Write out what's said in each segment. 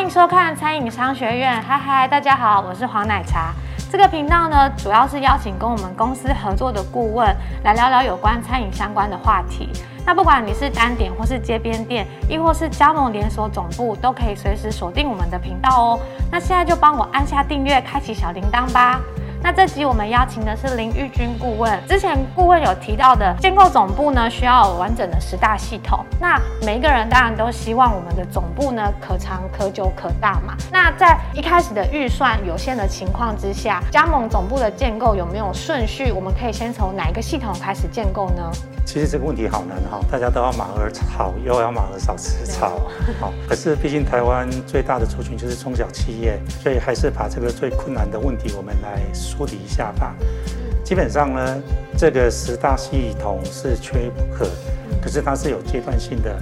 欢迎收看餐饮商学院，嗨嗨，大家好，我是黄奶茶。这个频道呢，主要是邀请跟我们公司合作的顾问来聊聊有关餐饮相关的话题。那不管你是单点或是街边店，亦或是加盟连锁总部，都可以随时锁定我们的频道哦。那现在就帮我按下订阅，开启小铃铛吧。那这集我们邀请的是林玉君顾问。之前顾问有提到的建构总部呢，需要完整的十大系统。那每一个人当然都希望我们的总部呢可长可久可大嘛。那在一开始的预算有限的情况之下，加盟总部的建构有没有顺序？我们可以先从哪一个系统开始建构呢？其实这个问题好难哈，大家都要马儿好，又要马儿少吃草。好，可是毕竟台湾最大的族群就是中小企业，所以还是把这个最困难的问题我们来梳理一下吧。基本上呢，这个十大系统是缺一不可，可是它是有阶段性的。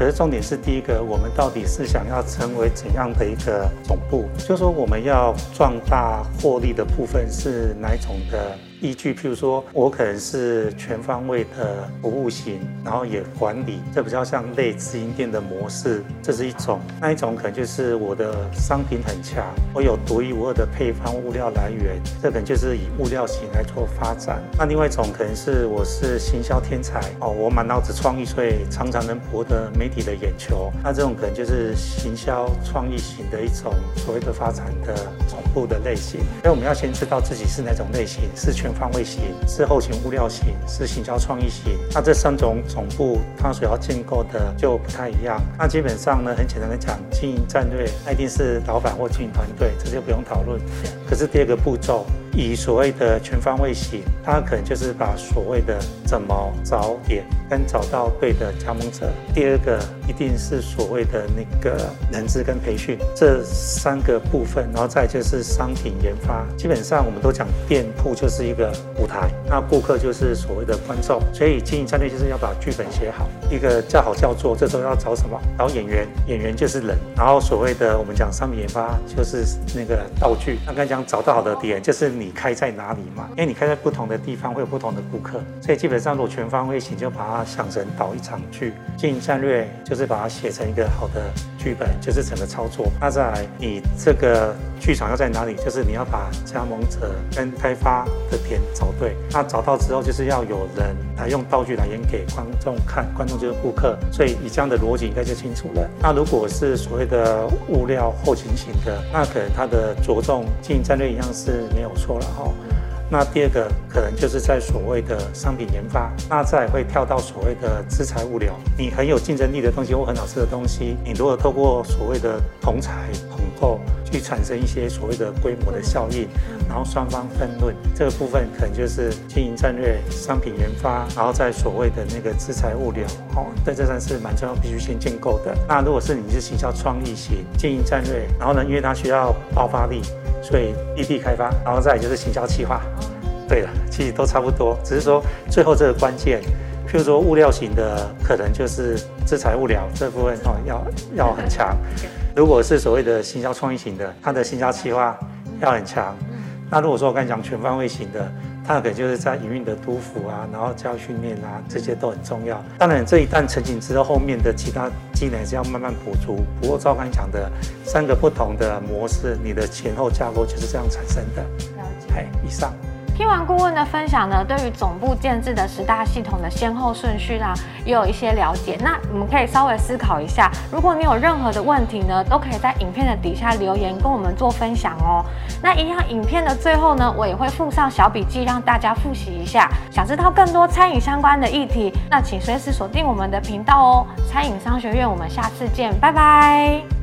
可是重点是第一个，我们到底是想要成为怎样的一个总部？就是说我们要壮大获利的部分是哪一种的？依据，譬如说，我可能是全方位的服务型，然后也管理，这比较像类直营店的模式，这是一种。那一种可能就是我的商品很强，我有独一无二的配方物料来源，这可能就是以物料型来做发展。那另外一种可能是我是行销天才哦，我满脑子创意，所以常常能博得媒体的眼球。那这种可能就是行销创意型的一种所谓的发展的总部的类型。所以我们要先知道自己是哪种类型，是全。方位型是后勤物料型是行销创意型，那这三种总部它所要建构的就不太一样。那基本上呢，很简单的讲，经营战略那一定是老板或经营团队，这就不用讨论。可是第二个步骤。以所谓的全方位型，它可能就是把所谓的怎么找点跟找到对的加盟者。第二个一定是所谓的那个人资跟培训这三个部分，然后再就是商品研发。基本上我们都讲店铺就是一个舞台，那顾客就是所谓的观众。所以经营战略就是要把剧本写好，一个叫好叫座。这时候要找什么？找演员，演员就是人。然后所谓的我们讲商品研发就是那个道具。那刚才讲找到好的点就是。你开在哪里嘛？因为你开在不同的地方会有不同的顾客，所以基本上如果全方位型就把它想成导一场剧，经营战略就是是把它写成一个好的剧本，就是整个操作。那再来，你这个剧场要在哪里？就是你要把加盟者跟开发的点找对。那找到之后，就是要有人来用道具来演给观众看，观众就是顾客。所以以这样的逻辑应该就清楚了。那如果是所谓的物料后勤型的，那可能它的着重经营战略一样是没有错。了哈，那第二个可能就是在所谓的商品研发，那再会跳到所谓的资材物流。你很有竞争力的东西或很好吃的东西，你如果透过所谓的同材统购去产生一些所谓的规模的效应，然后双方分论，这个部分可能就是经营战略、商品研发，然后在所谓的那个资材物流，哦，在，这算是蛮重要，必须先建构的。那如果是你是行销创意型经营战略，然后呢，因为它需要爆发力。所以异地开发，然后再就是行销企划。对了，其实都差不多，只是说最后这个关键，譬如说物料型的，可能就是制材物料这部分哦，要要很强。如果是所谓的行销创意型的，它的行销企划要很强。那如果说我刚才讲全方位型的。它可能就是在营运的督辅啊，然后教训练啊，这些都很重要。当然，这一旦成型之后，后面的其他技能是要慢慢补足。不过，照刚才讲的三个不同的模式，你的前后架构就是这样产生的。了解。哎，以上。听完顾问的分享呢，对于总部建制的十大系统的先后顺序呢，也有一些了解。那我们可以稍微思考一下，如果你有任何的问题呢，都可以在影片的底下留言跟我们做分享哦。那一样，影片的最后呢，我也会附上小笔记，让大家复习一下。想知道更多餐饮相关的议题，那请随时锁定我们的频道哦。餐饮商学院，我们下次见，拜拜。